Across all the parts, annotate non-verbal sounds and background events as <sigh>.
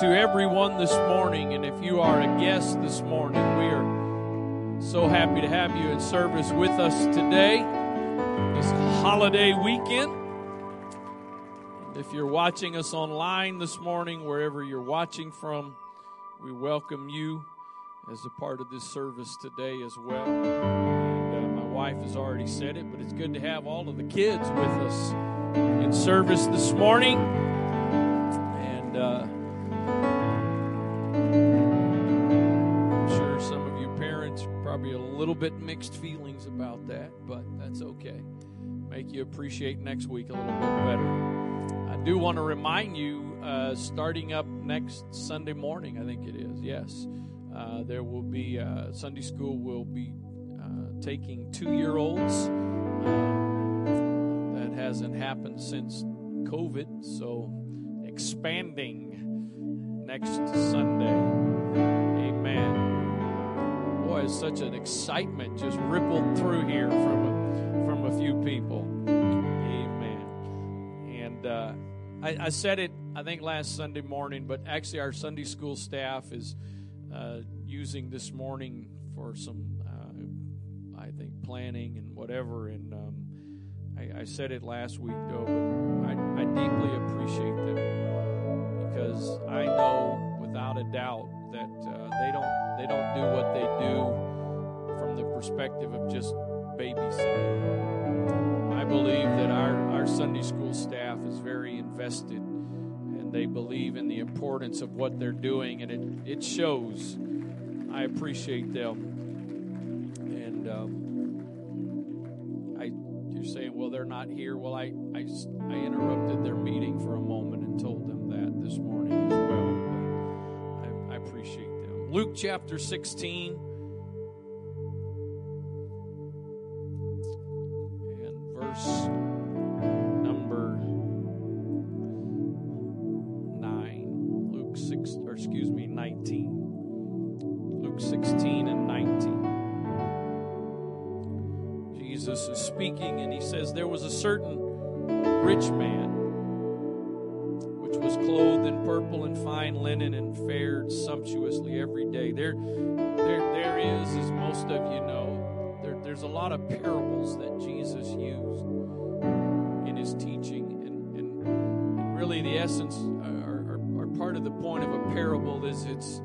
to everyone this morning. And if you are a guest this morning, we are so happy to have you in service with us today, this holiday weekend. And if you're watching us online this morning, wherever you're watching from, we welcome you as a part of this service today as well. And uh, my wife has already said it, but it's good to have all of the kids with us in service this morning. And uh, I'm sure some of you parents probably a little bit mixed feelings about that, but that's okay. Make you appreciate next week a little bit better. I do want to remind you, uh, starting up next Sunday morning, I think it is, yes, uh, there will be, uh, Sunday school will be uh, taking two year olds. Uh, that hasn't happened since COVID, so expanding next Sunday. Amen. Boy, it's such an excitement just rippled through here from a, from a few people. Amen. And uh, I, I said it, I think, last Sunday morning, but actually, our Sunday school staff is uh, using this morning for some, uh, I think, planning and whatever. And um, I, I, said it last week, though, but I, I deeply appreciate them because I know without a doubt that uh, they don't they don't do what they do from the perspective of just babysitting. I believe that our, our Sunday school staff is very invested and they believe in the importance of what they're doing and it, it shows. I appreciate them. And um, saying, well, they're not here. Well, I, I, I interrupted their meeting for a moment and told them that this morning as well. But I, I appreciate them. Luke chapter 16. Is it's,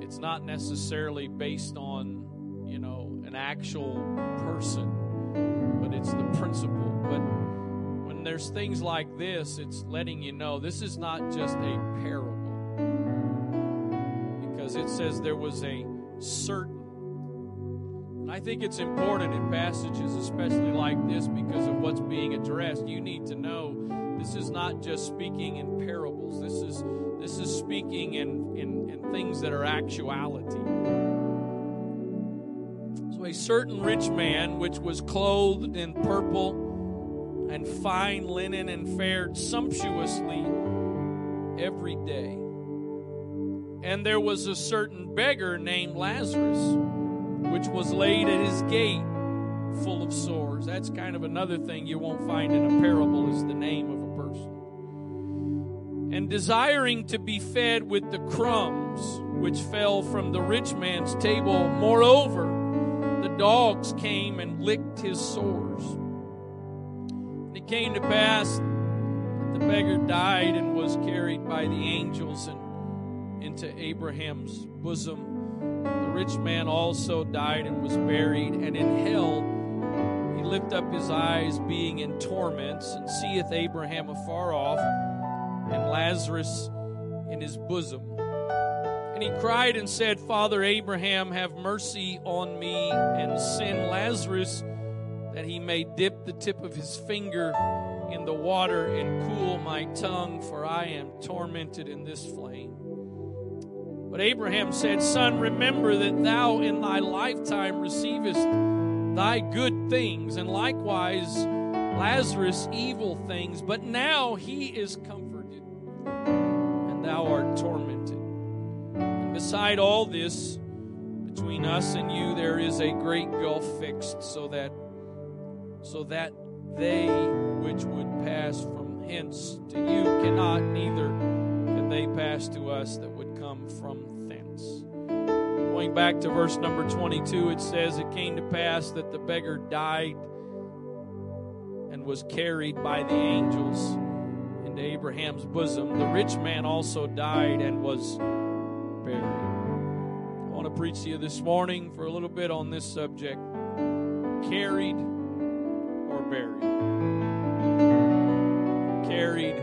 it's not necessarily based on, you know, an actual person but it's the principle. But when there's things like this, it's letting you know this is not just a parable. Because it says there was a certain. And I think it's important in passages, especially like this, because of what's being addressed. You need to know this is not just speaking in parables. This is this is speaking in, in, in things that are actuality. So a certain rich man, which was clothed in purple and fine linen and fared sumptuously every day. And there was a certain beggar named Lazarus, which was laid at his gate full of sores. That's kind of another thing you won't find in a parable is the name of a person. And desiring to be fed with the crumbs which fell from the rich man's table, moreover, the dogs came and licked his sores. And it came to pass that the beggar died and was carried by the angels and into Abraham's bosom. The rich man also died and was buried, and in hell he lift up his eyes, being in torments, and seeth Abraham afar off, and Lazarus in his bosom. And he cried and said, Father Abraham, have mercy on me, and send Lazarus that he may dip the tip of his finger in the water and cool my tongue, for I am tormented in this flame. But Abraham said, Son, remember that thou in thy lifetime receivest thy good things, and likewise Lazarus evil things, but now he is comforted, and thou art tormented. And beside all this, between us and you, there is a great gulf fixed, so that so that they which would pass from hence to you cannot, neither can they pass to us that would come from thence. Going back to verse number 22, it says, It came to pass that the beggar died and was carried by the angels into Abraham's bosom. The rich man also died and was buried. I want to preach to you this morning for a little bit on this subject carried or buried. Carried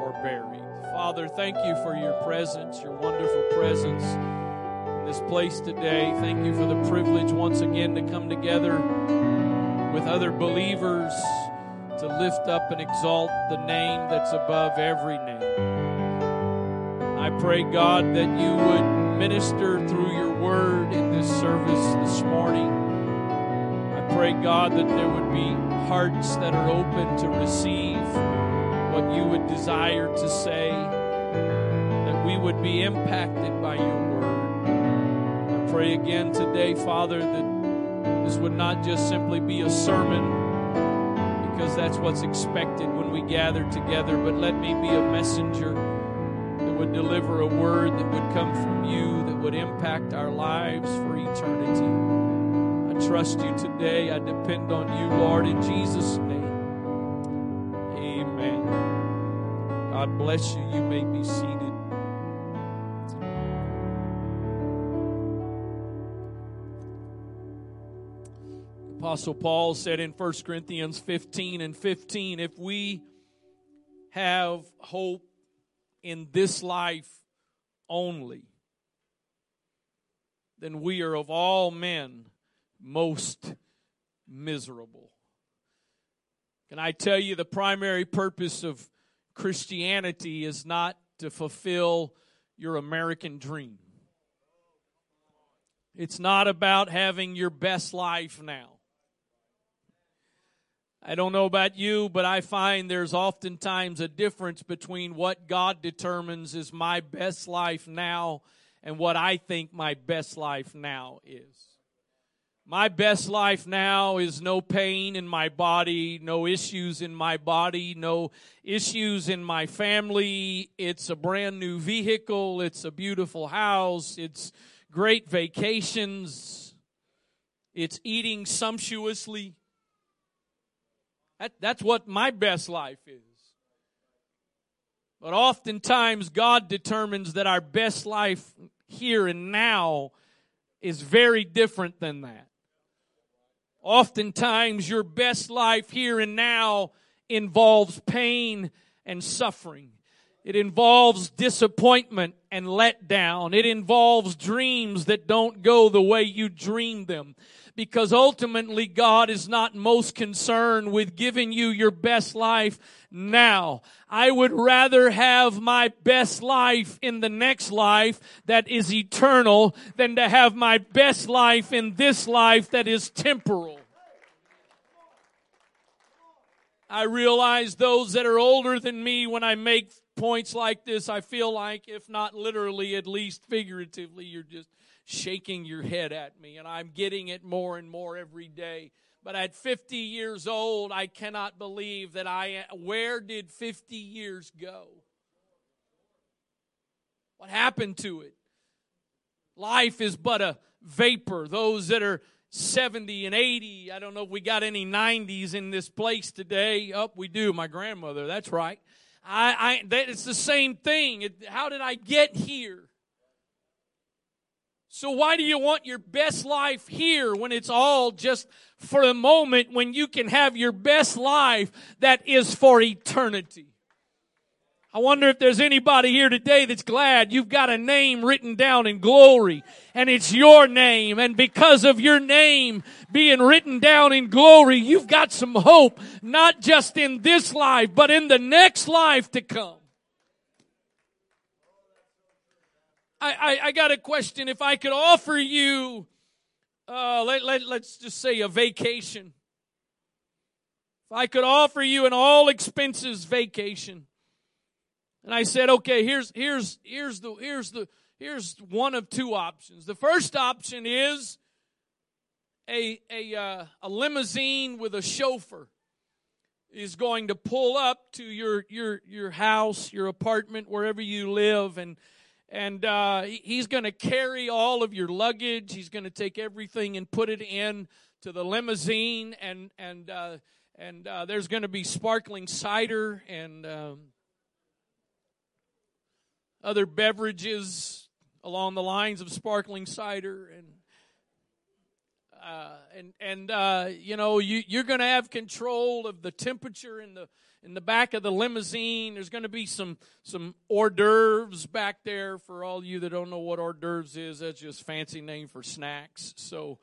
or buried. Father, thank you for your presence, your wonderful presence in this place today. Thank you for the privilege once again to come together with other believers to lift up and exalt the name that's above every name. I pray, God, that you would minister through your word in this service this morning. I pray, God, that there would be hearts that are open to receive what you would desire to say, that we would be impacted by your word. I pray again today, Father, that this would not just simply be a sermon because that's what's expected when we gather together. But let me be a messenger that would deliver a word that would come from you, that would impact our lives for eternity. I trust you today. I depend on you, Lord, in Jesus' name. Amen. God bless you. You may be seated. Apostle Paul said in 1 Corinthians 15 and 15 if we have hope in this life only, then we are of all men most miserable. Can I tell you the primary purpose of Christianity is not to fulfill your American dream? It's not about having your best life now. I don't know about you, but I find there's oftentimes a difference between what God determines is my best life now and what I think my best life now is. My best life now is no pain in my body, no issues in my body, no issues in my family. It's a brand new vehicle. It's a beautiful house. It's great vacations. It's eating sumptuously. That, that's what my best life is. But oftentimes, God determines that our best life here and now is very different than that. Oftentimes, your best life here and now involves pain and suffering. It involves disappointment and letdown. It involves dreams that don't go the way you dreamed them because ultimately God is not most concerned with giving you your best life now. I would rather have my best life in the next life that is eternal than to have my best life in this life that is temporal. I realize those that are older than me, when I make points like this, I feel like, if not literally, at least figuratively, you're just shaking your head at me, and I'm getting it more and more every day. But at 50 years old, I cannot believe that I, where did 50 years go? What happened to it? Life is but a vapor. Those that are 70 and 80, I don't know if we got any 90s in this place today. Up, oh, we do. My grandmother, that's right. I, I, that, it's the same thing. It, how did I get here? So why do you want your best life here when it's all just for a moment when you can have your best life that is for eternity? I wonder if there's anybody here today that's glad you've got a name written down in glory and it's your name. And because of your name being written down in glory, you've got some hope, not just in this life, but in the next life to come. I, I, I got a question. If I could offer you, uh, let, let, let's just say a vacation. If I could offer you an all expenses vacation. And I said, okay, here's, here's, here's the, here's the, here's one of two options. The first option is a, a, uh, a limousine with a chauffeur is going to pull up to your your your house, your apartment, wherever you live, and and uh, he's going to carry all of your luggage. He's going to take everything and put it in to the limousine, and and uh, and uh, there's going to be sparkling cider and um, other beverages along the lines of sparkling cider and uh, and and uh, you know you you're going to have control of the temperature in the in the back of the limousine. There's going to be some some hors d'oeuvres back there for all you that don't know what hors d'oeuvres is. That's just fancy name for snacks. So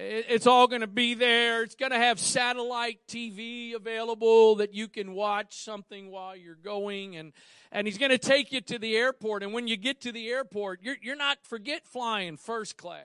it's all going to be there. It's going to have satellite TV available that you can watch something while you're going, and and he's going to take you to the airport. And when you get to the airport, you're you're not forget flying first class.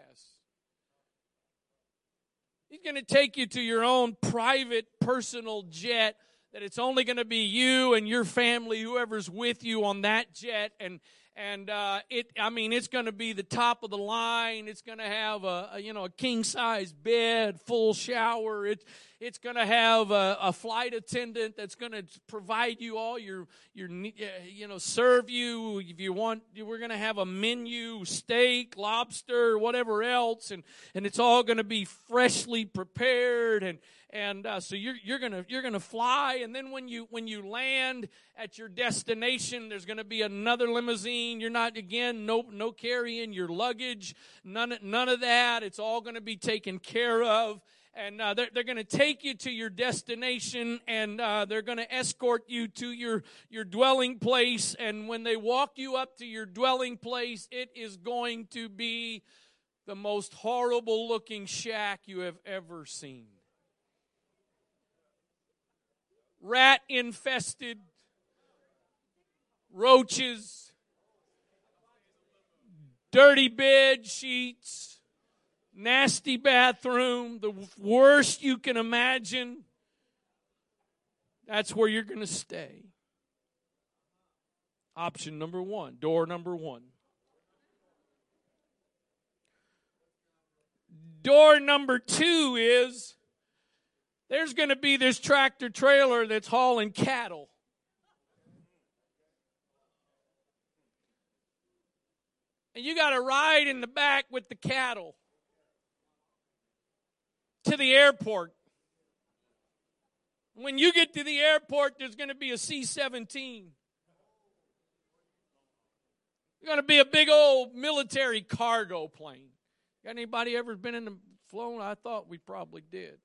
He's going to take you to your own private personal jet that it's only going to be you and your family, whoever's with you on that jet. And, and, uh, it, I mean, it's going to be the top of the line. It's going to have a, a, you know, a king size bed, full shower. It, it's going to have a, a, flight attendant that's going to provide you all your your you know serve you if you want. We're going to have a menu, steak, lobster, whatever else, and and it's all going to be freshly prepared and and uh, so you're you're gonna you're gonna fly, and then when you when you land at your destination, there's gonna be another limousine. You're not again no no carrying your luggage, none none of that. It's all gonna be taken care of. And uh, they're, they're going to take you to your destination and uh, they're going to escort you to your, your dwelling place. And when they walk you up to your dwelling place it is going to be the most horrible looking shack you have ever seen rat infested roaches dirty bed sheets nasty bathroom, the worst you can imagine, that's where you're going to stay. Option number one, door number one. Door number two is there's going to be this tractor trailer that's hauling cattle. And you got to ride in the back with the cattle to the airport. When you get to the airport, there's going to be a C 17. There's going to be a big old military cargo plane. Got anybody ever been in the flown? I thought we probably did.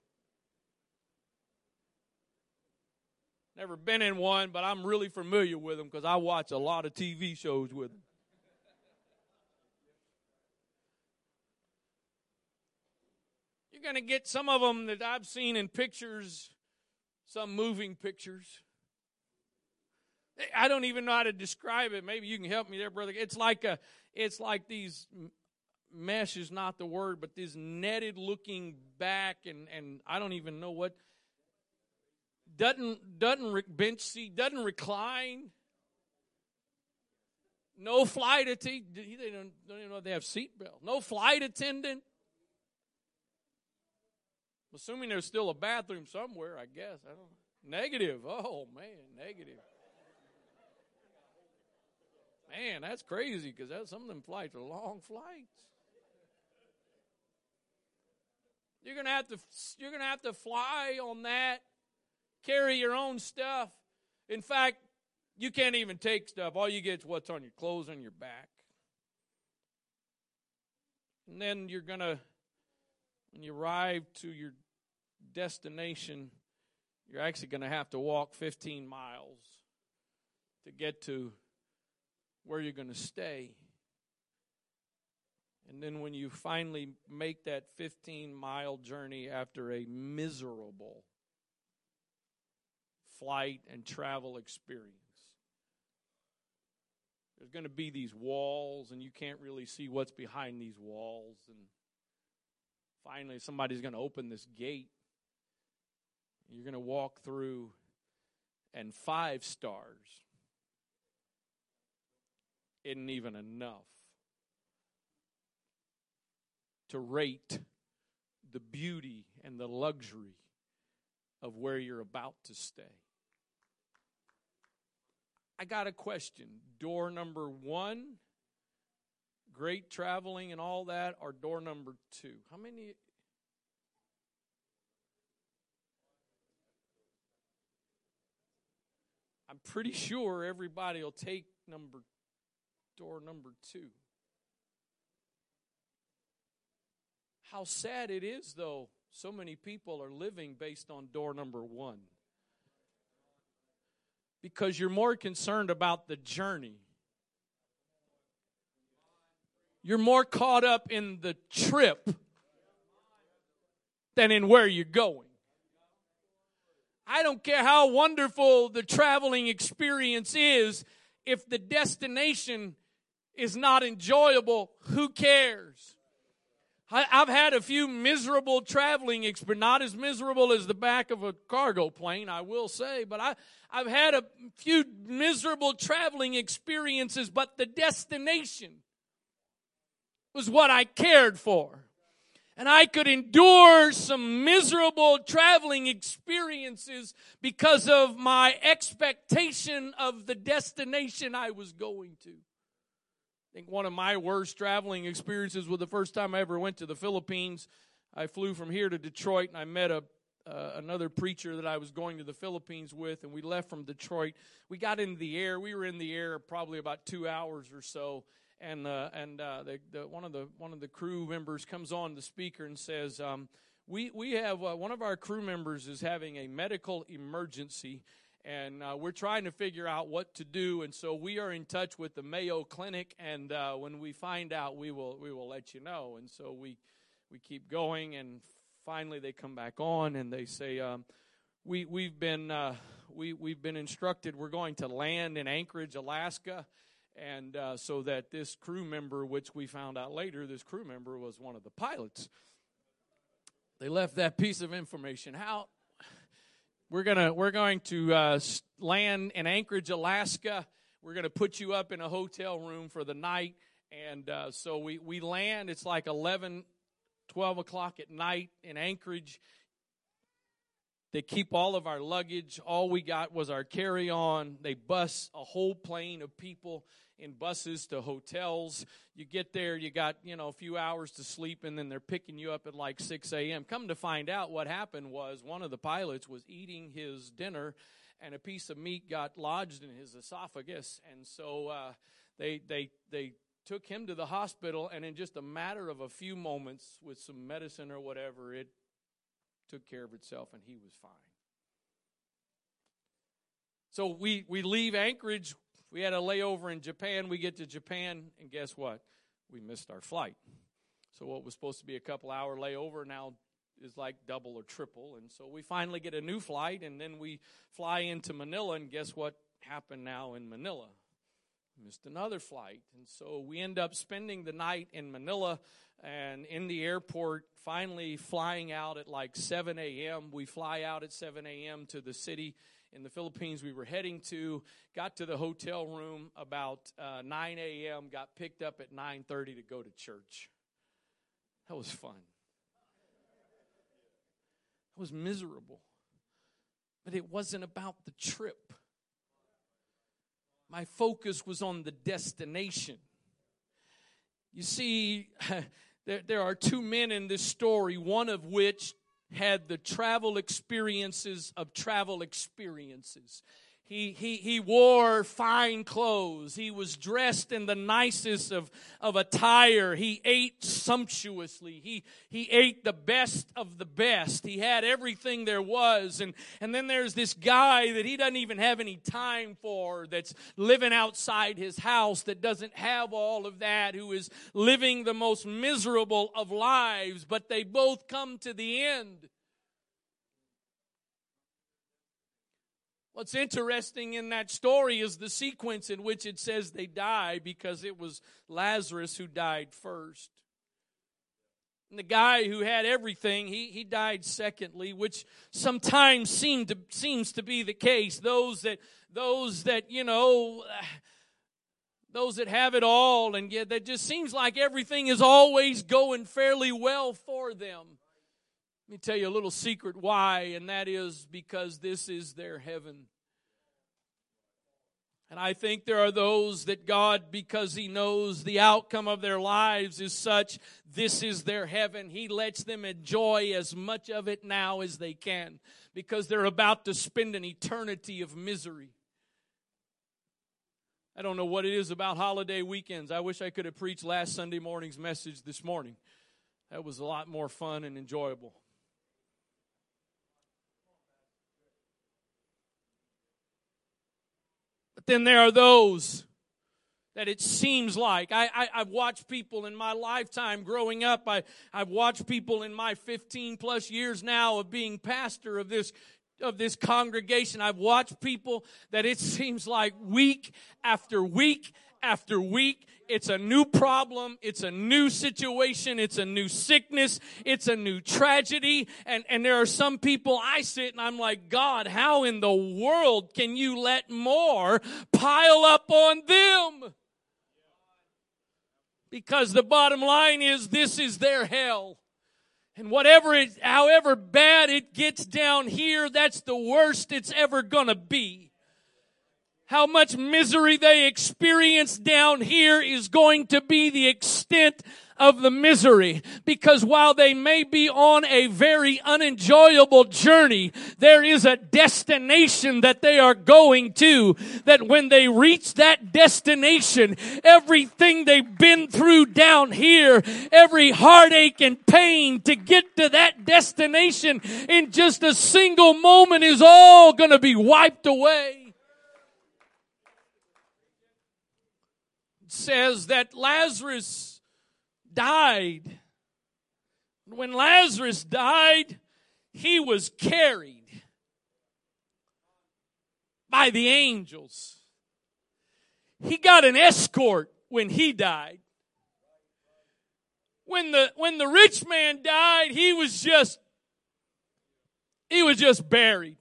Never been in one, but I'm really familiar with them because I watch a lot of TV shows with them. You're going to get some of them that I've seen in pictures, some moving pictures. I don't even know how to describe it. Maybe you can help me there, brother. It's like a, it's like these mesh is not the word, but this netted looking back, and and I don't even know what doesn't doesn't bench seat doesn't recline. No flight attendant. They don't, don't even know they have seatbelt. No flight attendant. I'm Assuming there's still a bathroom somewhere, I guess. I don't. Negative. Oh man, negative. Man, that's crazy because some of them flights are long flights. You're gonna have to you're gonna have to fly on that, carry your own stuff. In fact, you can't even take stuff. All you get is what's on your clothes on your back. And then you're gonna when you arrive to your destination, you're actually going to have to walk 15 miles to get to where you're going to stay. And then when you finally make that 15 mile journey after a miserable flight and travel experience, there's going to be these walls, and you can't really see what's behind these walls. And finally, somebody's going to open this gate you're going to walk through, and five stars isn't even enough to rate the beauty and the luxury of where you're about to stay. I got a question. Door number one, great traveling and all that, or door number two? How many? I'm pretty sure everybody will take number door number two. How sad it is, though, so many people are living based on door number one. Because you're more concerned about the journey. You're more caught up in the trip than in where you're going. I don't care how wonderful the traveling experience is, if the destination is not enjoyable, who cares? I, have had a few miserable traveling experiences, not as miserable as the back of a cargo plane, I will say, but I, I've had a few miserable traveling experiences, but the destination was what I cared for. And I could endure some miserable traveling experiences because of my expectation of the destination I was going to. I think one of my worst traveling experiences was the first time I ever went to the Philippines. I flew from here to Detroit and I met a uh, another preacher that I was going to the Philippines with, and we left from Detroit. We got into the air. We were in the air probably about two hours or so, and uh, and uh, the, the, one of the one of the crew members comes on the speaker and says, um, "We we have uh, one of our crew members is having a medical emergency." And uh, we're trying to figure out what to do, and so we are in touch with the Mayo Clinic. And uh, when we find out, we will we will let you know. And so we we keep going, and finally they come back on, and they say, um, "We we've been uh, we we've been instructed we're going to land in Anchorage, Alaska." and uh, so that this crew member, which we found out later, this crew member was one of the pilots. They left that piece of information out. We're gonna we're going to uh, land in Anchorage, Alaska. We're gonna put you up in a hotel room for the night, and uh, so we we land. It's like 11, 12 o'clock at night in Anchorage. They keep all of our luggage. All we got was our carry on. They bus a whole plane of people in buses to hotels. You get there, you got, you know, a few hours to sleep, and then they're picking you up at like 6 a.m. Come to find out, what happened was one of the pilots was eating his dinner, and a piece of meat got lodged in his esophagus. And so uh, they, they, they took him to the hospital, and in just a matter of a few moments, with some medicine or whatever, it took care of itself, and he was fine. So we, we leave Anchorage we had a layover in Japan. We get to Japan, and guess what? We missed our flight. So what was supposed to be a couple hour layover now is like double or triple. And so we finally get a new flight, and then we fly into Manila, and guess what happened now in Manila? Missed another flight. And so we end up spending the night in Manila and in the airport, finally flying out at like 7 a.m. We fly out at 7 a.m. to the city in the Philippines we were heading to. Got to the hotel room about uh, 9 a.m. Got picked up at 9:30 to go to church. That was fun. It was miserable, but it wasn't about the trip. My focus was on the destination. You see, <laughs> there, there are two men in this story, one of which had the travel experiences of travel experiences. He, he, he wore fine clothes. He was dressed in the nicest of, of attire. He ate sumptuously. He, he ate the best of the best. He had everything there was. And, and then there's this guy that he doesn't even have any time for that's living outside his house that doesn't have all of that, who is living the most miserable of lives, but they both come to the end. What's interesting in that story is the sequence in which it says they die because it was Lazarus who died first. And the guy who had everything, he, he died secondly, which sometimes seem to, seems to be the case. Those that, those that, you know, <sighs> those that have it all and yet that just seems like everything is always going fairly well for them. Let me tell you a little secret why, and that is because this is their heaven. And I think there are those that God, because He knows the outcome of their lives is such, this is their heaven. He lets them enjoy as much of it now as they can because they're about to spend an eternity of misery. I don't know what it is about holiday weekends. I wish I could have preached last Sunday morning's message this morning. That was a lot more fun and enjoyable. Then there are those that it seems like. I, I, have watched people in my lifetime growing up. I, I've watched people in my 15 plus years now of being pastor of this of this congregation. I've watched people that it <laughs> seems like week after week after week. It's a new problem. It's a new situation. It's a new sickness. It's a new tragedy. And, and there are some people I sit and I'm like, God, how in the world can you let more pile up on them? Because the bottom line is this is their hell. And whatever it, however bad it gets down here, that's the worst it's ever gonna be how much misery they experience down here is going to be the extent of the misery. Because while they may be on a very unenjoyable journey, there is a destination that they are going to. That when they reach that destination, everything they've been through down here, every heartache and pain to get to that destination in just a single moment is all going to be wiped away. Says that Lazarus died. When Lazarus died, he was carried by the angels. He got an escort when he died. When the when the rich man died, he was just he was just buried.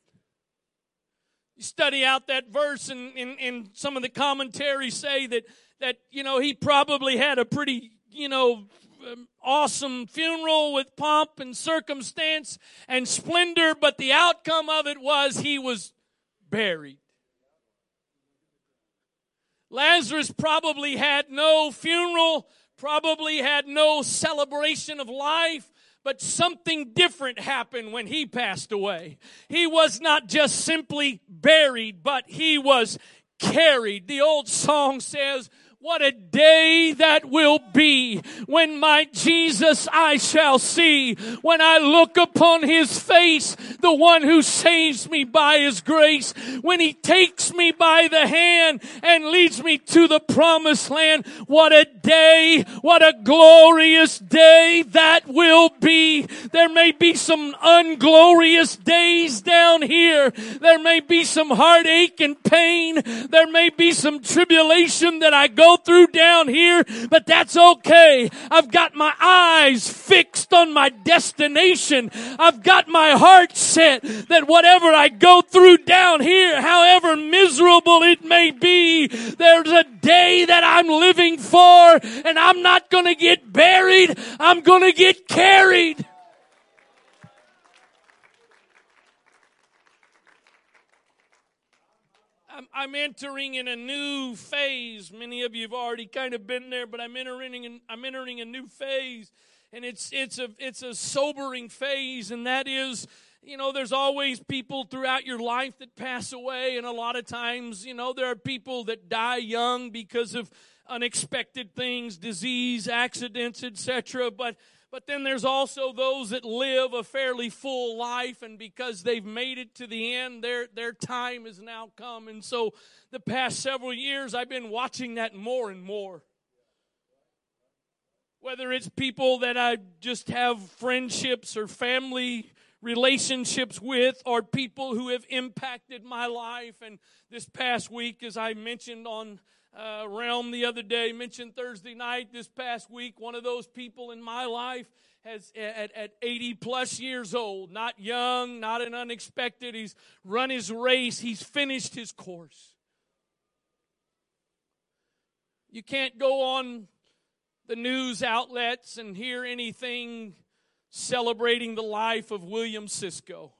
You study out that verse and, and, and some of the commentaries say that that, you know, he probably had a pretty, you know, um, awesome funeral with pomp and circumstance and splendor, but the outcome of it was he was buried. Lazarus probably had no funeral, probably had no celebration of life, but something different happened when he passed away. He was not just simply buried, but he was carried. The old song says, what a day that will be when my Jesus I shall see. When I look upon his face, the one who saves me by his grace. When he takes me by the hand and leads me to the promised land. What a day, what a glorious day that will be. There may be some unglorious days down here. There may be some heartache and pain. There may be some tribulation that I go through down here, but that's okay. I've got my eyes fixed on my destination. I've got my heart set that whatever I go through down here, however miserable it may be, there's a day that I'm living for and I'm not gonna get buried. I'm gonna get carried. I'm, I'm entering in a new phase. Many of you have already kind of been there, but I'm entering in, I'm entering a new phase, and it's it's a it's a sobering phase, and that is you know, there's always people throughout your life that pass away, and a lot of times, you know, there are people that die young because of unexpected things, disease, accidents, etc. But but then there's also those that live a fairly full life, and because they've made it to the end, their, their time has now come. And so the past several years, I've been watching that more and more. Whether it's people that I just have friendships or family relationships with, or people who have impacted my life. And this past week, as I mentioned on uh, realm the other day, mentioned Thursday night this past week. One of those people in my life has at, at 80 plus years old, not young, not an unexpected. He's run his race, he's finished his course. You can't go on the news outlets and hear anything celebrating the life of William Cisco.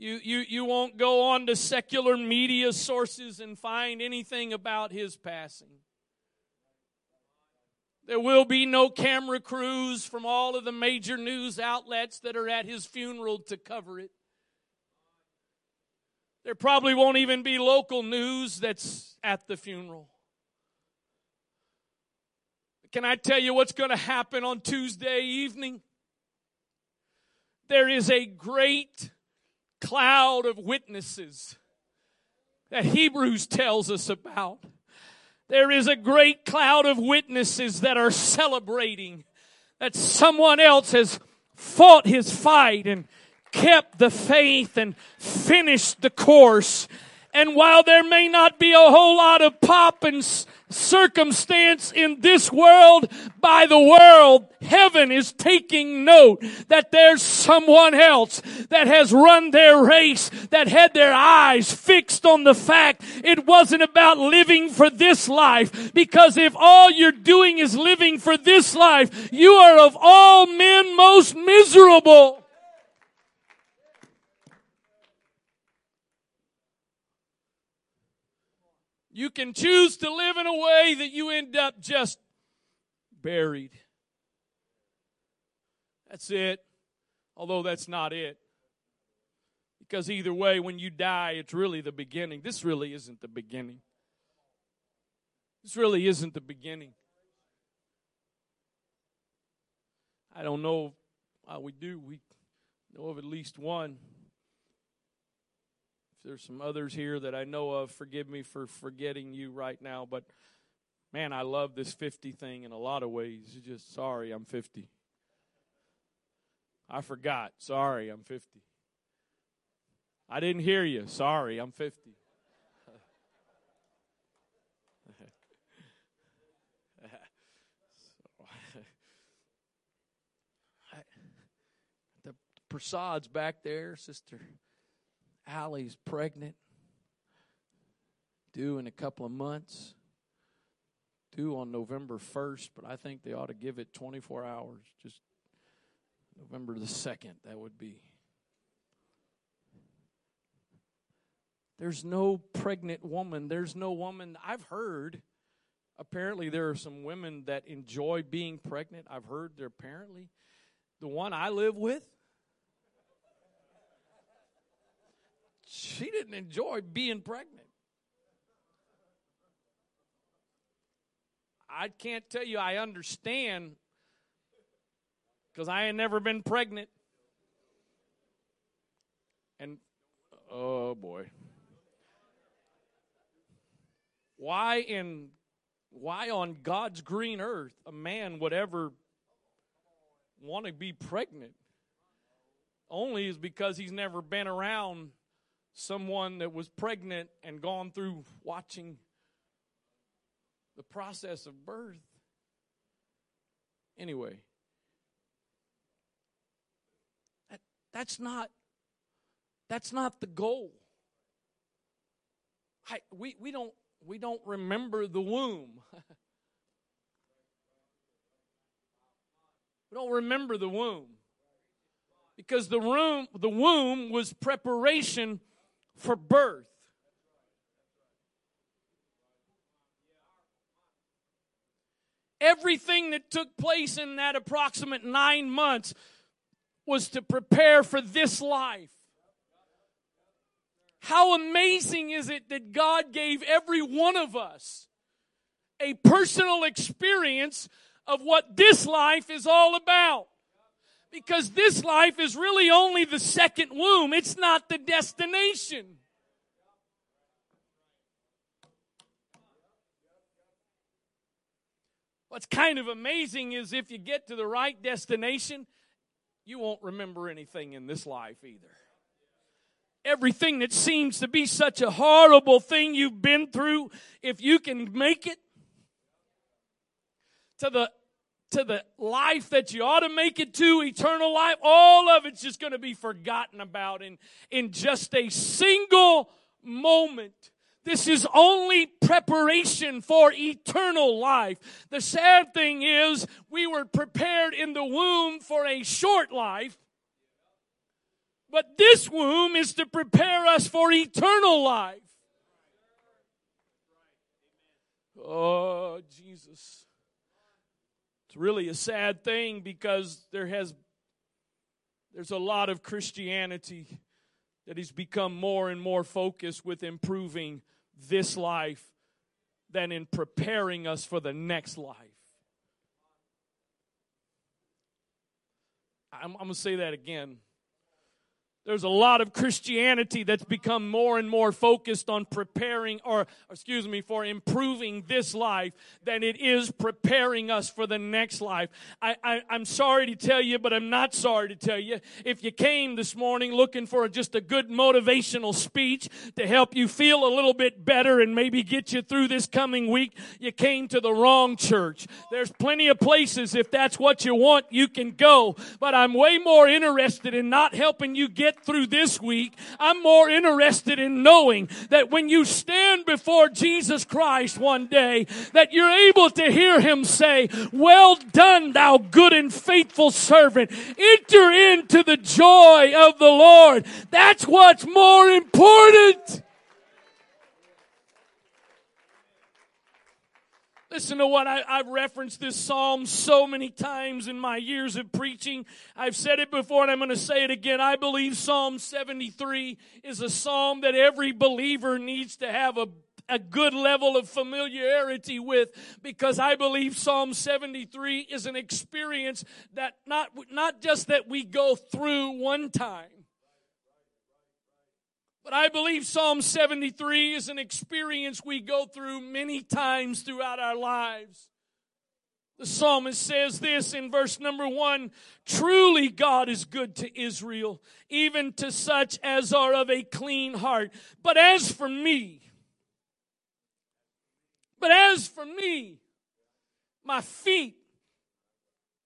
You, you, you won't go on to secular media sources and find anything about his passing. There will be no camera crews from all of the major news outlets that are at his funeral to cover it. There probably won't even be local news that's at the funeral. Can I tell you what's going to happen on Tuesday evening? There is a great cloud of witnesses that Hebrews tells us about. There is a great cloud of witnesses that are celebrating that someone else has fought his fight and kept the faith and finished the course. And while there may not be a whole lot of pop and circumstance in this world by the world, heaven is taking note that there's someone else that has run their race, that had their eyes fixed on the fact it wasn't about living for this life. Because if all you're doing is living for this life, you are of all men most miserable. You can choose to live in a way that you end up just buried. That's it. Although that's not it. Because either way, when you die, it's really the beginning. This really isn't the beginning. This really isn't the beginning. I don't know how we do. We know of at least one there's some others here that I know of. Forgive me for forgetting you right now, but man, I love this 50 thing in a lot of ways. just sorry, I'm 50. I forgot. Sorry, I'm 50. I didn't hear you. Sorry, I'm 50. <laughs> <laughs> the Prasad's back there, Sister Allie's pregnant, due in a couple of months, due on November 1st, but I think they ought to give it 24 hours. Just November the 2nd, that would be. There's no pregnant woman. There's no woman. I've heard, apparently, there are some women that enjoy being pregnant. I've heard there apparently. The one I live with, she didn't enjoy being pregnant. I can't tell you I understand because I ain't never been pregnant. And oh boy. Why in why on God's green earth a man would ever want to be pregnant? Only is because he's never been around someone that was pregnant and gone through watching the process of birth. Anyway, that, that's not that's not the goal. I, we, we don't we don't remember the womb. <laughs> we don't remember the womb because the room the womb was preparation for birth. Everything that took place in that approximate nine months was to prepare for this life. How amazing is it that God gave every one of us a personal experience of what this life is all about? Because this life is really only the second womb, it's not the destination. What's kind of amazing is if you get to the right destination, you won't remember anything in this life either. Everything that seems to be such a horrible thing you've been through, if you can make it to the to the life that you ought to make it to, eternal life, all of it's just going to be forgotten about in, in just a single moment. This is only preparation for eternal life. The sad thing is, we were prepared in the womb for a short life, but this womb is to prepare us for eternal life. Oh, Jesus. Really a sad thing because there has there's a lot of Christianity that has become more and more focused with improving this life than in preparing us for the next life. I'm, I'm going to say that again. There's a lot of Christianity that's become more and more focused on preparing, or excuse me, for improving this life than it is preparing us for the next life. I, I, I'm sorry to tell you, but I'm not sorry to tell you. If you came this morning looking for just a good motivational speech to help you feel a little bit better and maybe get you through this coming week, you came to the wrong church. There's plenty of places, if that's what you want, you can go. But I'm way more interested in not helping you get through this week, I'm more interested in knowing that when you stand before Jesus Christ one day, that you're able to hear him say, well done, thou good and faithful servant. Enter into the joy of the Lord. That's what's more important. Listen to what I, have referenced this psalm so many times in my years of preaching. I've said it before and I'm going to say it again. I believe Psalm 73 is a psalm that every believer needs to have a a good level of familiarity with because I believe Psalm 73 is an experience that not, not just that we go through one time, but I believe Psalm 73 is an experience we go through many times throughout our lives. The psalmist says this in verse number one Truly God is good to Israel, even to such as are of a clean heart. But as for me, but as for me, my feet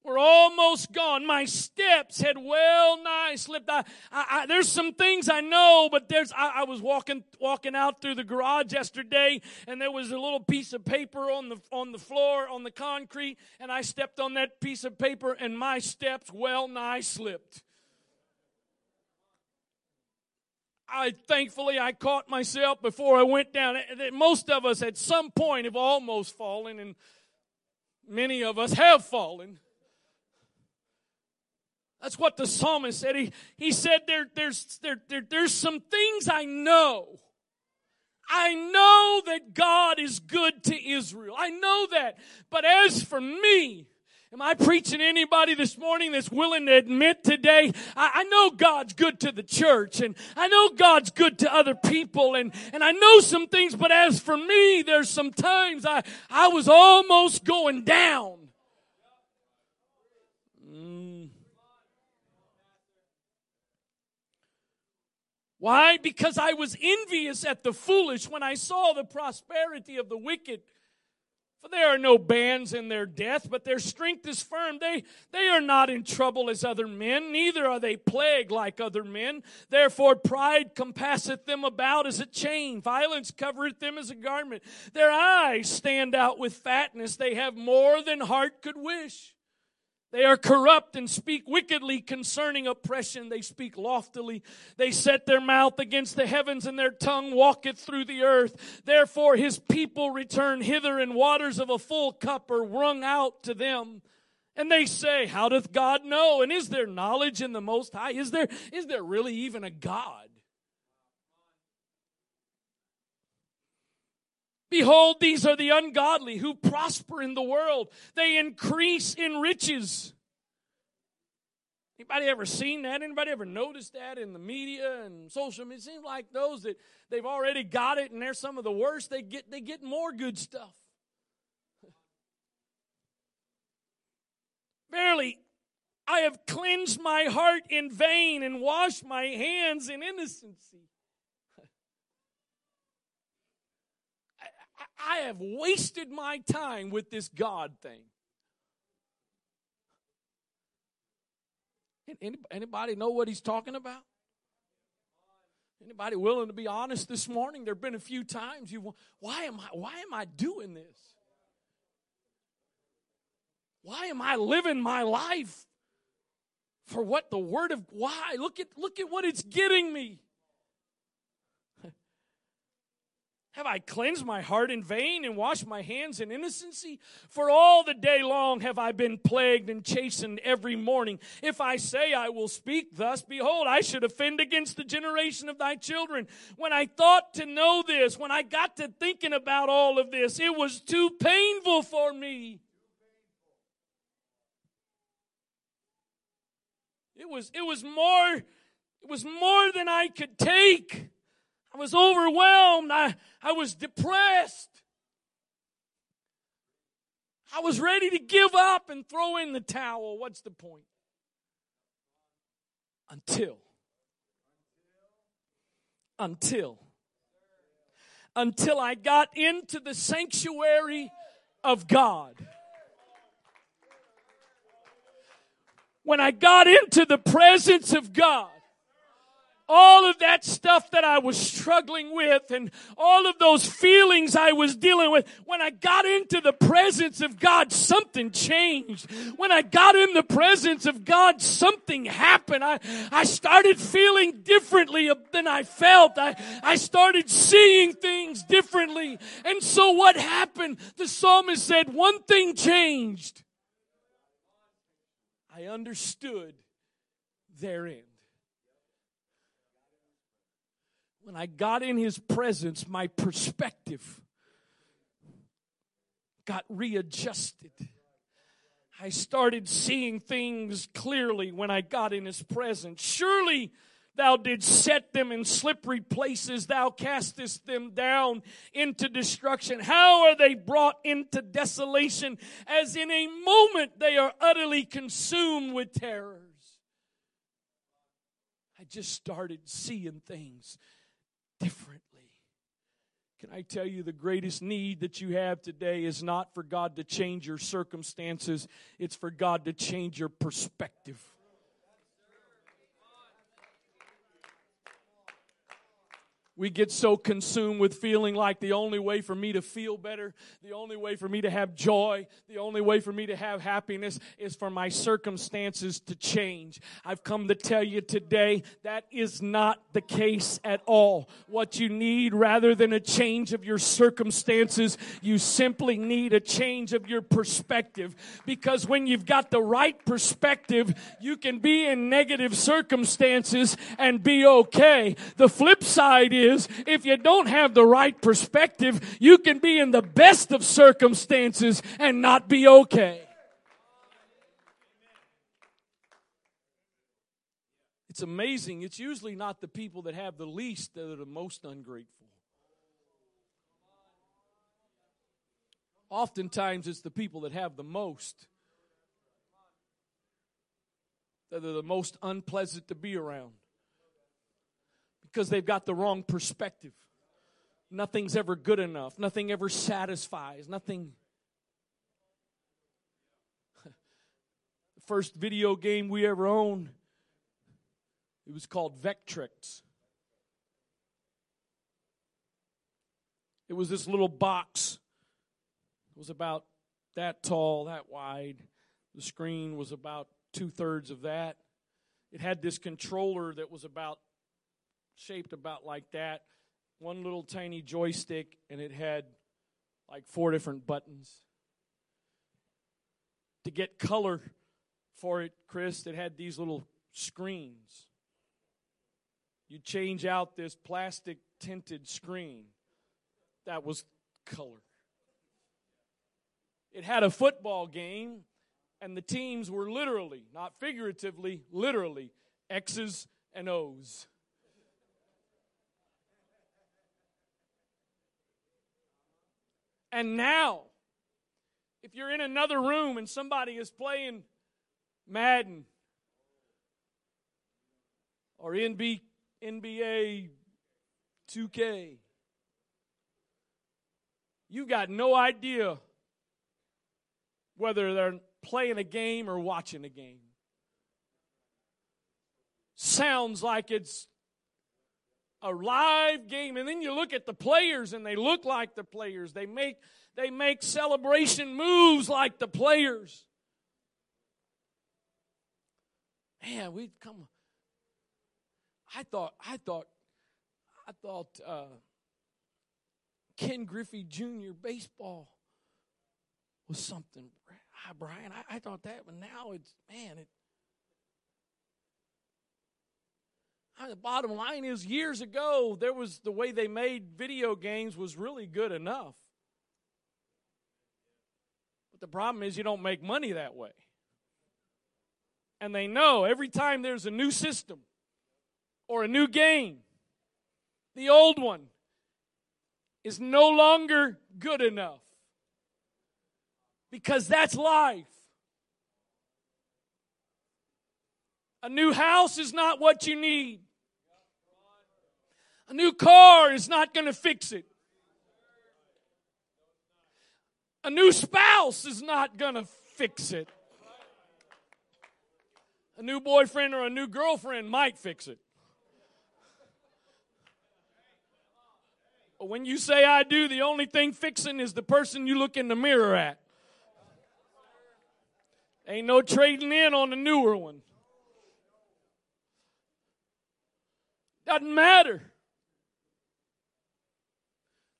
were almost gone. My steps had well nigh slipped. I, I, I, there's some things I know, but there's. I, was walking walking out through the garage yesterday, and there was a little piece of paper on the on the floor on the concrete, and I stepped on that piece of paper, and my steps well nigh slipped. I thankfully I caught myself before I went down. Eh, eh, most of us at some point have almost fallen, and many of us have fallen. That's what the psalmist said. He, he said, there, there's, there, there, there's some things I know. I know that God is good to Israel. I know that. But as for me, am I preaching anybody this morning that's willing to admit today, I, I, know God's good to the church and I know God's good to other people and, and I know some things, but as for me, there's some times I, I was almost going down. Why? Because I was envious at the foolish when I saw the prosperity of the wicked. For there are no bands in their death, but their strength is firm. They, they are not in trouble as other men, neither are they plagued like other men. Therefore, pride compasseth them about as a chain, violence covereth them as a garment. Their eyes stand out with fatness, they have more than heart could wish. They are corrupt and speak wickedly concerning oppression. They speak loftily. They set their mouth against the heavens and their tongue walketh through the earth. Therefore his people return hither and waters of a full cup are wrung out to them. And they say, how doth God know? And is there knowledge in the most high? Is there, is there really even a God? Behold, these are the ungodly who prosper in the world. They increase in riches. Anybody ever seen that? Anybody ever noticed that in the media and social media? It seems like those that they've already got it and they're some of the worst, they get they get more good stuff. Verily, I have cleansed my heart in vain and washed my hands in innocency. I have wasted my time with this God thing. Anybody know what he's talking about? Anybody willing to be honest this morning? There've been a few times you why am I why am I doing this? Why am I living my life for what the word of why? Look at look at what it's getting me. Have I cleansed my heart in vain and washed my hands in innocency? For all the day long have I been plagued and chastened every morning. If I say I will speak thus, behold, I should offend against the generation of thy children. When I thought to know this, when I got to thinking about all of this, it was too painful for me. It was, it was more, it was more than I could take. I was overwhelmed. I, I was depressed. I was ready to give up and throw in the towel. What's the point? Until. Until. Until I got into the sanctuary of God. When I got into the presence of God, all of that stuff that I was struggling with and all of those feelings I was dealing with, when I got into the presence of God, something changed. When I got in the presence of God, something happened. I, I started feeling differently than I felt. I, I started seeing things differently. And so what happened? The psalmist said, one thing changed. I understood therein. When I got in his presence, my perspective got readjusted. I started seeing things clearly when I got in his presence. Surely thou didst set them in slippery places, thou castest them down into destruction. How are they brought into desolation? As in a moment they are utterly consumed with terrors. I just started seeing things differently. Can I tell you the greatest need that you have today is not for God to change your circumstances, it's for God to change your perspective. We get so consumed with feeling like the only way for me to feel better, the only way for me to have joy, the only way for me to have happiness is for my circumstances to change. I've come to tell you today that is not the case at all. What you need rather than a change of your circumstances, you simply need a change of your perspective. Because when you've got the right perspective, you can be in negative circumstances and be okay. The flip side is is if you don't have the right perspective, you can be in the best of circumstances and not be okay. It's amazing. It's usually not the people that have the least that are the most ungrateful. Oftentimes, it's the people that have the most that are the most unpleasant to be around because they've got the wrong perspective. Nothing's ever good enough, nothing ever satisfies, nothing. <laughs> first video game we ever owned, it was called Vectrex. It was this little box. It was about that tall, that wide. The screen was about two thirds of that. It had this controller that was about shaped about like that, one little tiny joystick, and it had like four different buttons. To get color for it, Chris, it had these little screens. You change out this plastic tinted screen. That was color. It had a football game, and the teams were literally, not figuratively, literally, X's and O's. And now, if you're in another room and somebody is playing Madden or NBA 2K, you've got no idea whether they're playing a game or watching a game. Sounds like it's a live game. And then you look at the players and they look like the players. They make they make celebration moves like the players. Man, we'd come. I thought, I thought, I thought uh, Ken Griffey Jr. baseball was something. Brian, I, I thought that, but now it's man, it. The bottom line is, years ago, there was the way they made video games was really good enough. But the problem is, you don't make money that way. And they know every time there's a new system or a new game, the old one is no longer good enough. Because that's life. A new house is not what you need. A new car is not going to fix it. A new spouse is not going to fix it. A new boyfriend or a new girlfriend might fix it. But when you say I do, the only thing fixing is the person you look in the mirror at. Ain't no trading in on the newer one. Doesn't matter.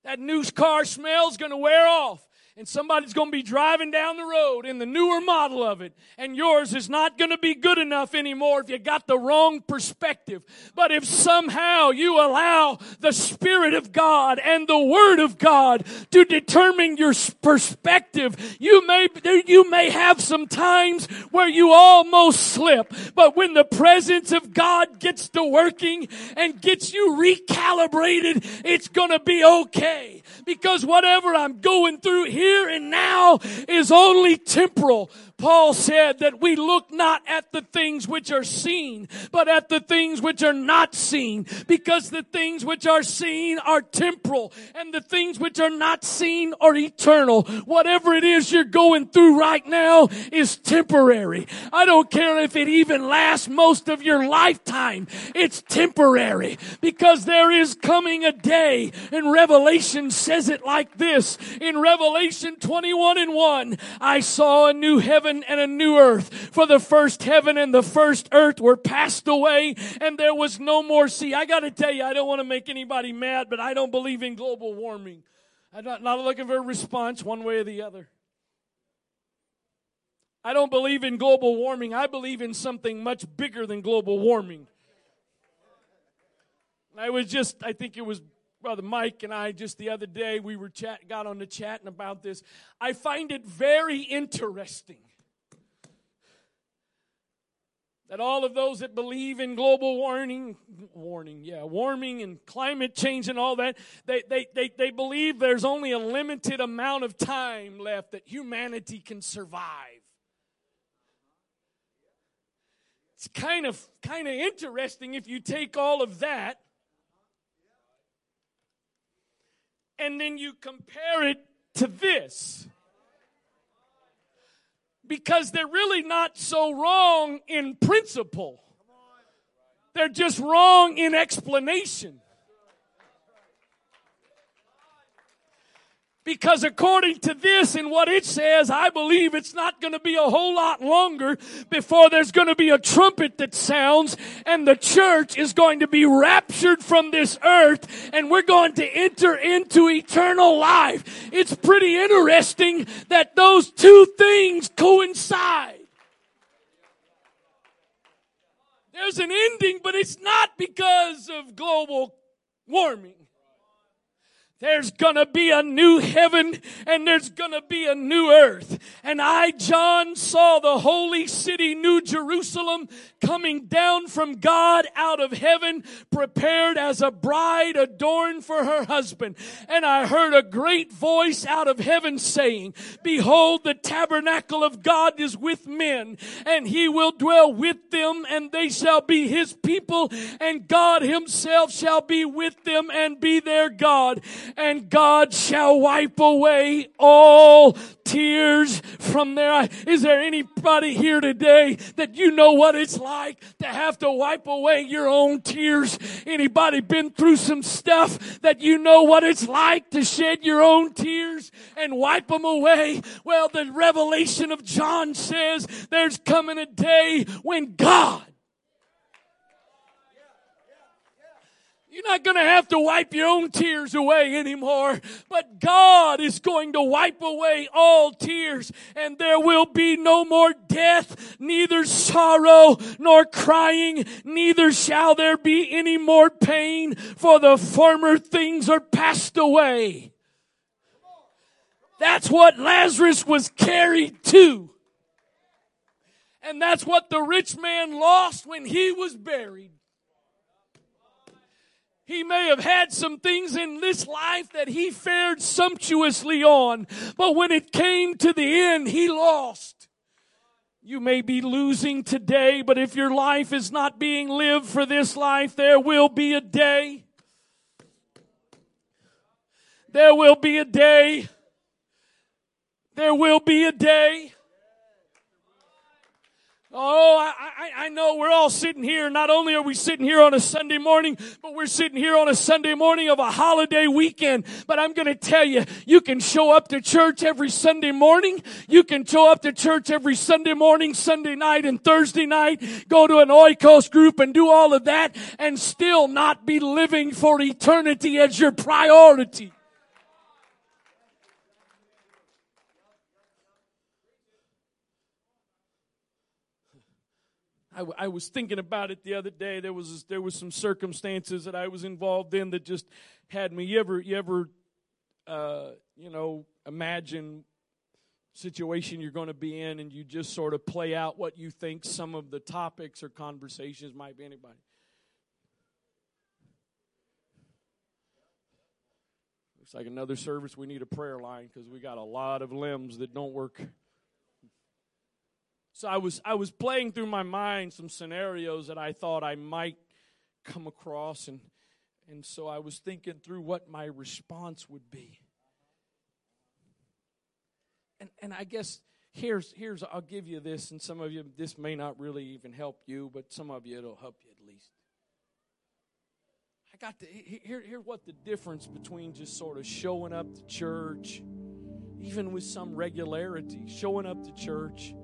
That new car smell's going to wear off and somebody's going to be driving down the road in the newer model of it, and yours is not going to be good enough anymore if you got the wrong perspective. But if somehow you allow the Spirit of God and the Word of God to determine your perspective, you may, you may have some times where you almost slip, but when the presence of God gets to working and gets you recalibrated, it's going to be okay. Because whatever I'm going through here, here and now is only temporal. Paul said that we look not at the things which are seen, but at the things which are not seen, because the things which are seen are temporal, and the things which are not seen are eternal. Whatever it is you're going through right now is temporary. I don't care if it even lasts most of your lifetime. It's temporary, because there is coming a day, and Revelation says it like this. In Revelation 21 and 1, I saw a new heaven heaven and a new earth. For the first heaven and the first earth were passed away and there was no more sea. I gotta tell you, I don't want to make anybody mad, but I don't believe in global warming. I'm not, not looking for a response one way or the other. I don't believe in global warming. I believe in something much bigger than global warming. I was just, I think it was Brother Mike and I just the other day, we were chat, got on the chatting about this. I find it very interesting that all of those that believe in global warming, warning, yeah, warming and climate change and all that, they, they, they, they believe there's only a limited amount of time left that humanity can survive. It's kind of kind of interesting if you take all of that and then you compare it to this because they're really not so wrong in principle. They're just wrong in explanation. Because according to this and what it says, I believe it's not going to be a whole lot longer before there's going to be a trumpet that sounds and the church is going to be raptured from this earth and we're going to enter into eternal life. It's pretty interesting that those two things coincide. There's an ending, but it's not because of global warming. There's gonna be a new heaven and there's gonna be a new earth. And I, John, saw the holy city, New Jerusalem, coming down from God out of heaven, prepared as a bride adorned for her husband. And I heard a great voice out of heaven saying, Behold, the tabernacle of God is with men, and he will dwell with them, and they shall be his people, and God himself shall be with them and be their God and God shall wipe away all tears from their eyes. Is there anybody here today that you know what it's like to have to wipe away your own tears? Anybody been through some stuff that you know what it's like to shed your own tears and wipe them away? Well, the revelation of John says there's coming a day when God You're not going to have to wipe your own tears away anymore, but God is going to wipe away all tears and there will be no more death, neither sorrow nor crying, neither shall there be any more pain for the former things are passed away. That's what Lazarus was carried to. And that's what the rich man lost when he was buried. He may have had some things in this life that he fared sumptuously on, but when it came to the end, he lost. You may be losing today, but if your life is not being lived for this life, there will be a day. There will be a day. There will be a day Oh, I, I, I, know we're all sitting here. Not only are we sitting here on a Sunday morning, but we're sitting here on a Sunday morning of a holiday weekend. But I'm going to tell you, you can show up to church every Sunday morning. You can show up to church every Sunday morning, Sunday night, and Thursday night. Go to an oikos group and do all of that and still not be living for eternity as your priority. I, I was thinking about it the other day. There was there was some circumstances that I was involved in that just had me. You ever you ever uh, you know imagine situation you're going to be in and you just sort of play out what you think some of the topics or conversations might be anybody looks like another service we need a prayer line because we got a lot of limbs that don't work so I was I was playing through my mind some scenarios that I thought I might come across and and so I was thinking through what my response would be. And and I guess here's here's I'll give you this and some of you this may not really even help you, but some of you it'll help you at least. I got to hear what the difference between just sort of showing up to church, even with some regularity, showing up to church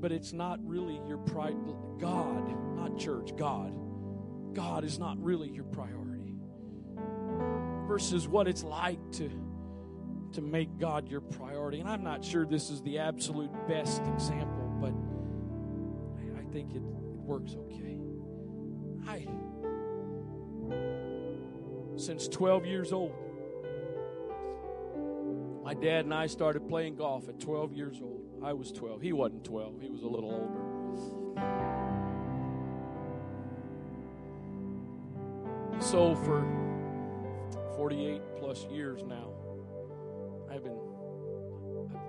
but it's not really your pride. God, not church, God. God is not really your priority. Versus what it's like to, to make God your priority. And I'm not sure this is the absolute best example, but I, I think it, it works okay. I, since 12 years old, my dad and I started playing golf at 12 years old. I was 12. He wasn't 12, he was a little older. So, for 48 plus years now, I've been,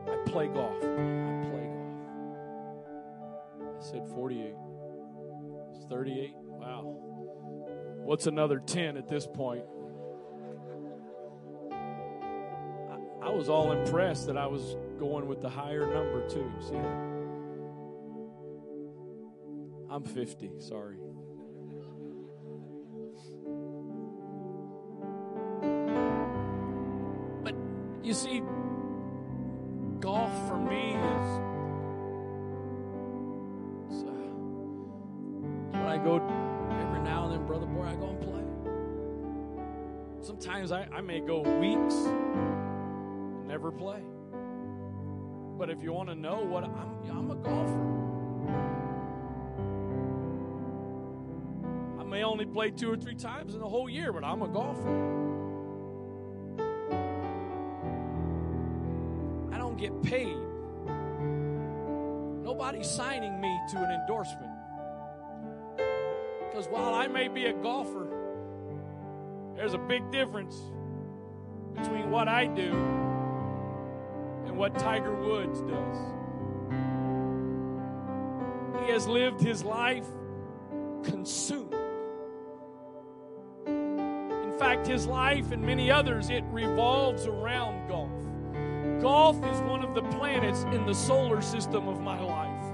I, I play golf. I play golf. I said 48. It's 38. Wow. What's another 10 at this point? I was all impressed that I was going with the higher number too. See I'm 50, sorry. But you see, golf for me is uh, when I go every now and then, brother boy, I go and play. Sometimes I, I may go weeks never play. But if you want to know what I'm, I'm a golfer. I may only play two or three times in the whole year, but I'm a golfer. I don't get paid. Nobody's signing me to an endorsement. Because while I may be a golfer, there's a big difference between what I do what Tiger Woods does. He has lived his life consumed. In fact, his life and many others, it revolves around golf. Golf is one of the planets in the solar system of my life.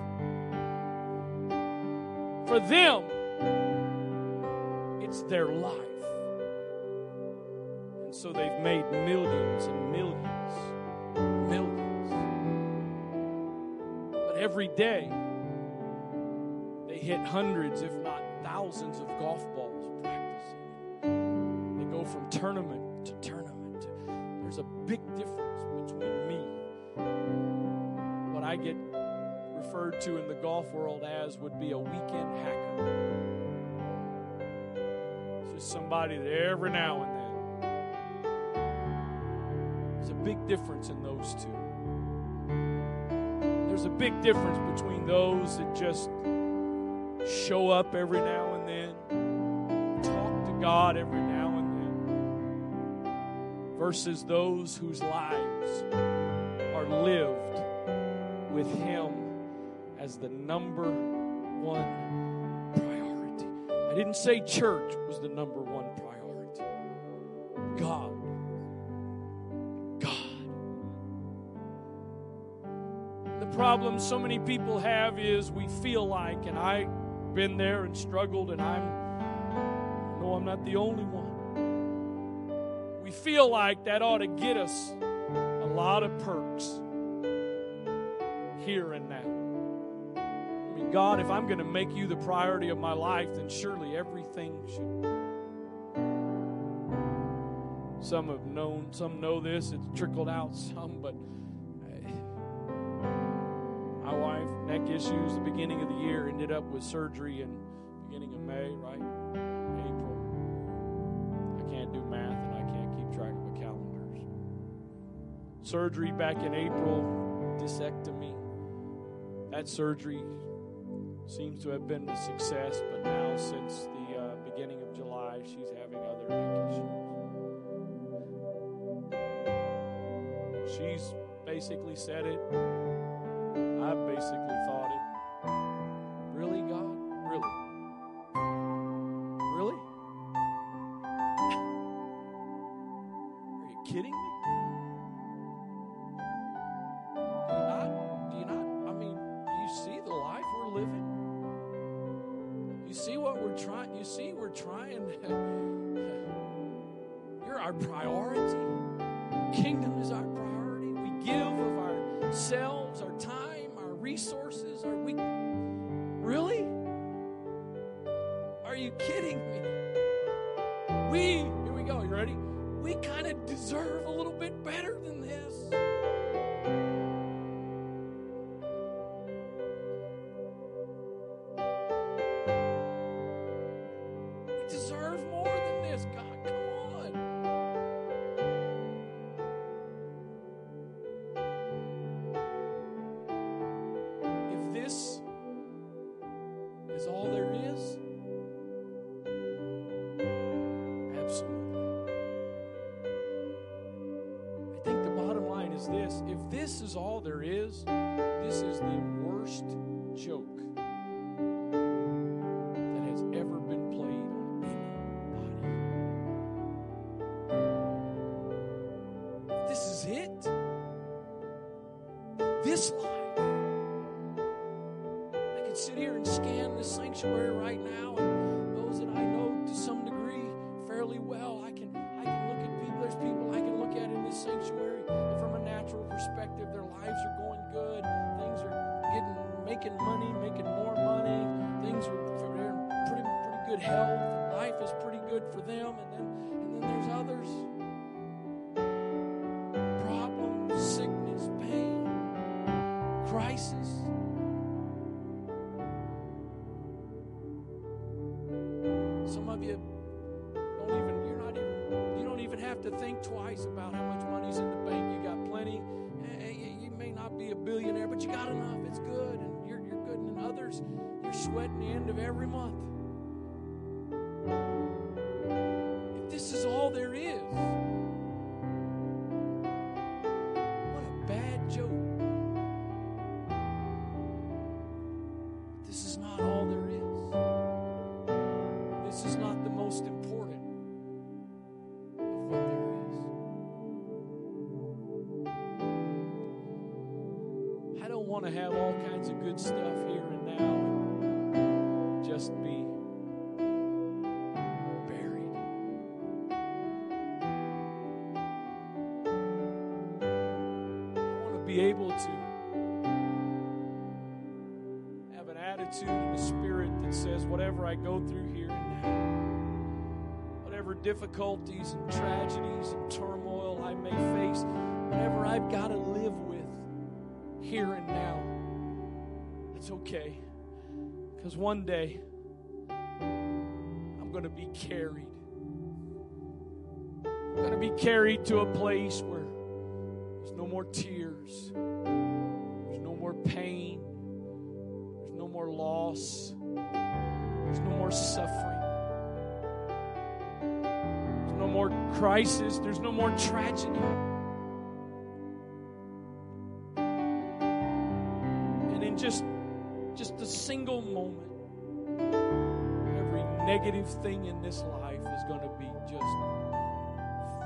For them, it's their life. And so they've made millions and millions. Every day, they hit hundreds, if not thousands, of golf balls practicing. They go from tournament to tournament. There's a big difference between me, what I get referred to in the golf world as would be a weekend hacker. Just somebody that every now and then. There's a big difference in those two. There's a big difference between those that just show up every now and then, talk to God every now and then, versus those whose lives are lived with Him as the number one priority. I didn't say church was the number The problem so many people have is we feel like, and I've been there and struggled, and I'm, no, I'm not the only one. We feel like that ought to get us a lot of perks here and now. I mean, God, if I'm going to make you the priority of my life, then surely everything should. Some have known, some know this, it's trickled out some, but neck issues, the beginning of the year, ended up with surgery in beginning of May, right? April. I can't do math and I can't keep track of the calendars. Surgery back in April, discectomy. That surgery seems to have been a success, but now since the uh, beginning of July, she's having other neck issues. She's basically said it. I basically this is all there is, this is the worst attitude and a spirit that says, whatever I go through here and now, whatever difficulties and tragedies and turmoil I may face, whatever I've got to live with here and now, it's okay. Because one day, I'm going to be carried. I'm going to be carried to a place where there's no more tears, more loss, there's no more suffering, there's no more crisis, there's no more tragedy. And in just just a single moment, every negative thing in this life is going to be just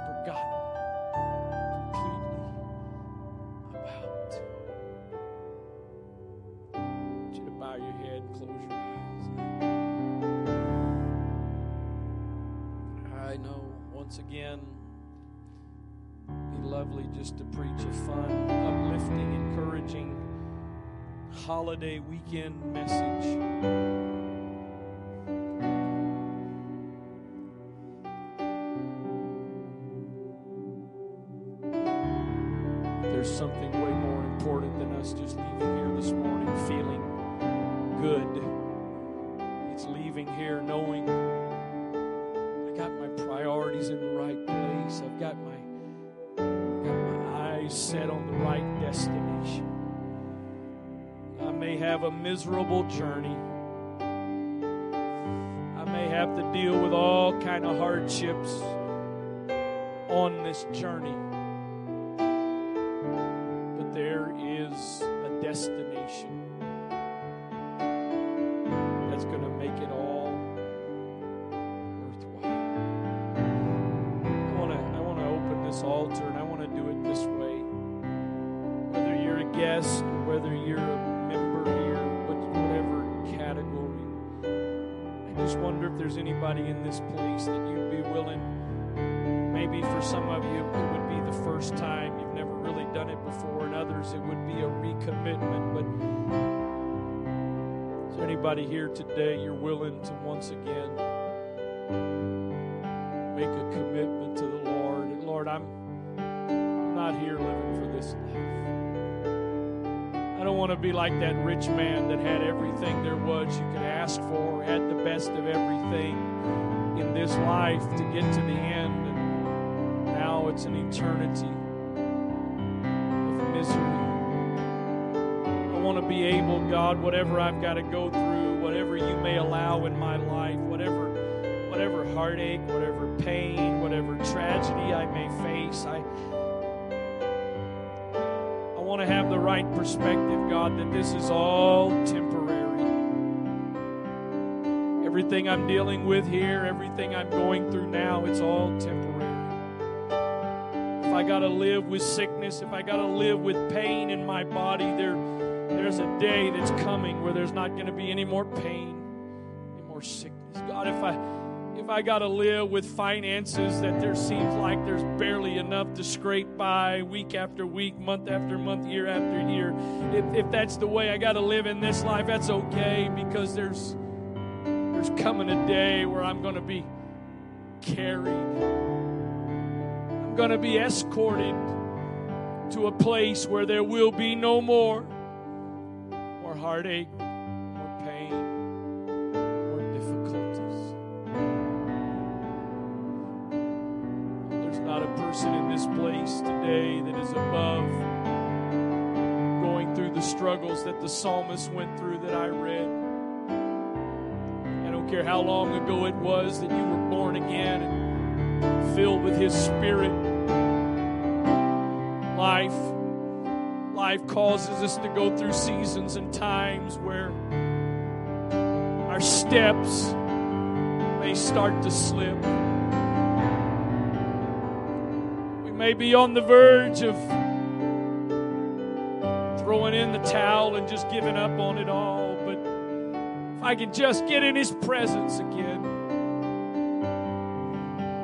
forgotten holiday weekend message. Miserable journey. I may have to deal with all kind of hardships on this journey. But there is a destination that's going to make it all worthwhile. I want to I want to open this altar and I want to do it this way. Whether you're a guest just wonder if there's anybody in this place that you'd be willing. Maybe for some of you, it would be the first time you've never really done it before, and others, it would be a recommitment. But is there anybody here today you're willing to once again make a commitment to the Lord? Lord, I'm, I'm not here living for this life. I don't want to be like that rich man that had everything there was you could ask for, had the best of everything in this life to get to the end, and now it's an eternity of misery. I want to be able, God, whatever I've got to go through, whatever you may allow in my life, whatever whatever heartache, whatever pain, whatever tragedy I may face, I I right perspective, God, that this is all temporary. Everything I'm dealing with here, everything I'm going through now, it's all temporary. If I got to live with sickness, if I got to live with pain in my body, there, there's a day that's coming where there's not going to be any more pain, any more sickness. God, if I if I got to live with finances that there seems like there's barely enough to scrape by week after week, month after month, year after year, if, if that's the way I got to live in this life, that's okay because there's there's coming a day where I'm going to be carried. I'm going to be escorted to a place where there will be no more more heartache, person in this place today that is above going through the struggles that the psalmist went through that I read. I don't care how long ago it was that you were born again and filled with His Spirit. Life, life causes us to go through seasons and times where our steps may start to slip. May be on the verge of throwing in the towel and just giving up on it all. But if I can just get in His presence again,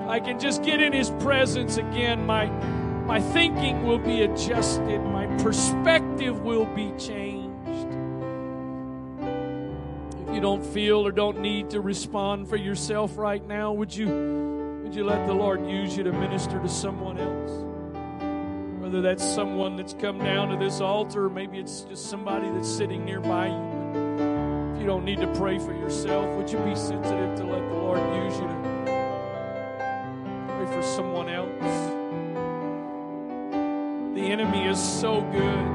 I can just get in His presence again, my, my thinking will be adjusted, my perspective will be changed. If you don't feel or don't need to respond for yourself right now, would you, would you let the Lord use you to minister to someone else? Whether that's someone that's come down to this altar, or maybe it's just somebody that's sitting nearby you. If you don't need to pray for yourself, would you be sensitive to let the Lord use you to pray for someone else? The enemy is so good.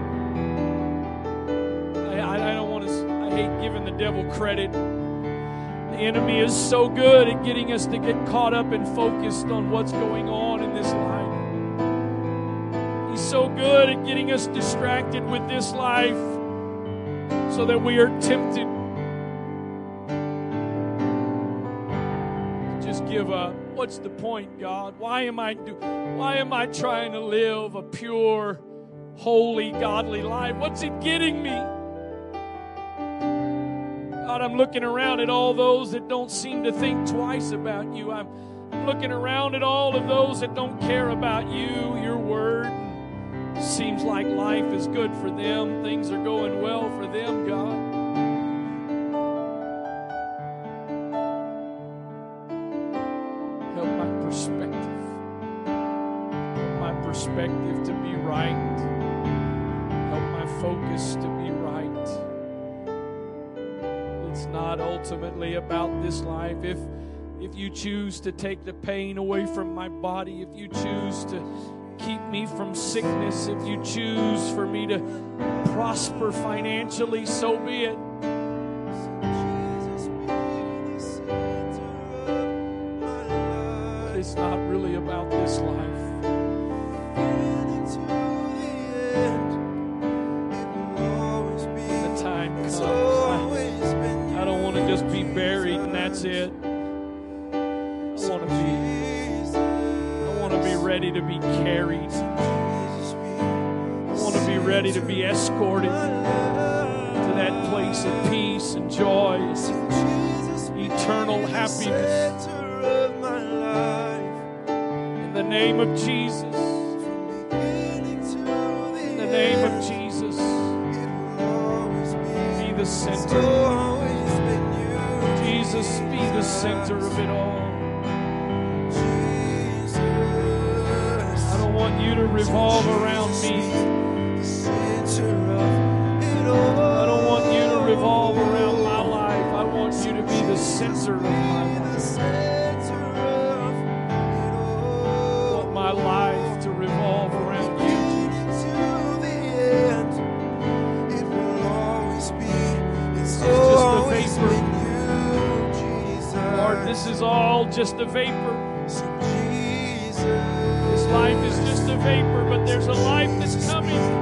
I, I, I don't want to, I hate giving the devil credit. The enemy is so good at getting us to get caught up and focused on what's going on in this life He's so good at getting us distracted with this life so that we are tempted to just give up. What's the point, God? Why am I do why am I trying to live a pure, holy, godly life? What's it getting me? God, I'm looking around at all those that don't seem to think twice about you. I'm looking around at all of those that don't care about you, your word seems like life is good for them, things are going well for them, God. If you choose to take the pain away from my body, if you choose to keep me from sickness, if you choose for me to prosper financially, so be it. It's not really about this life. Ready to be carried. I want to be ready to be escorted to that place of peace and joy, eternal happiness. In the name of Jesus. In the name of Jesus. Be the center. Jesus, be the center of it all. Want you to revolve around me. I don't want you to revolve around my life. I want you to be the center of my life. I want my life to revolve around you. It's just a vapor. Lord, this is all just a vapor. Vapor, but there's a life that's coming.